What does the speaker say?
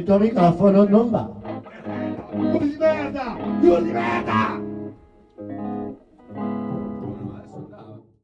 e il tuo microfono non va. Giù di merda! Giù di merda!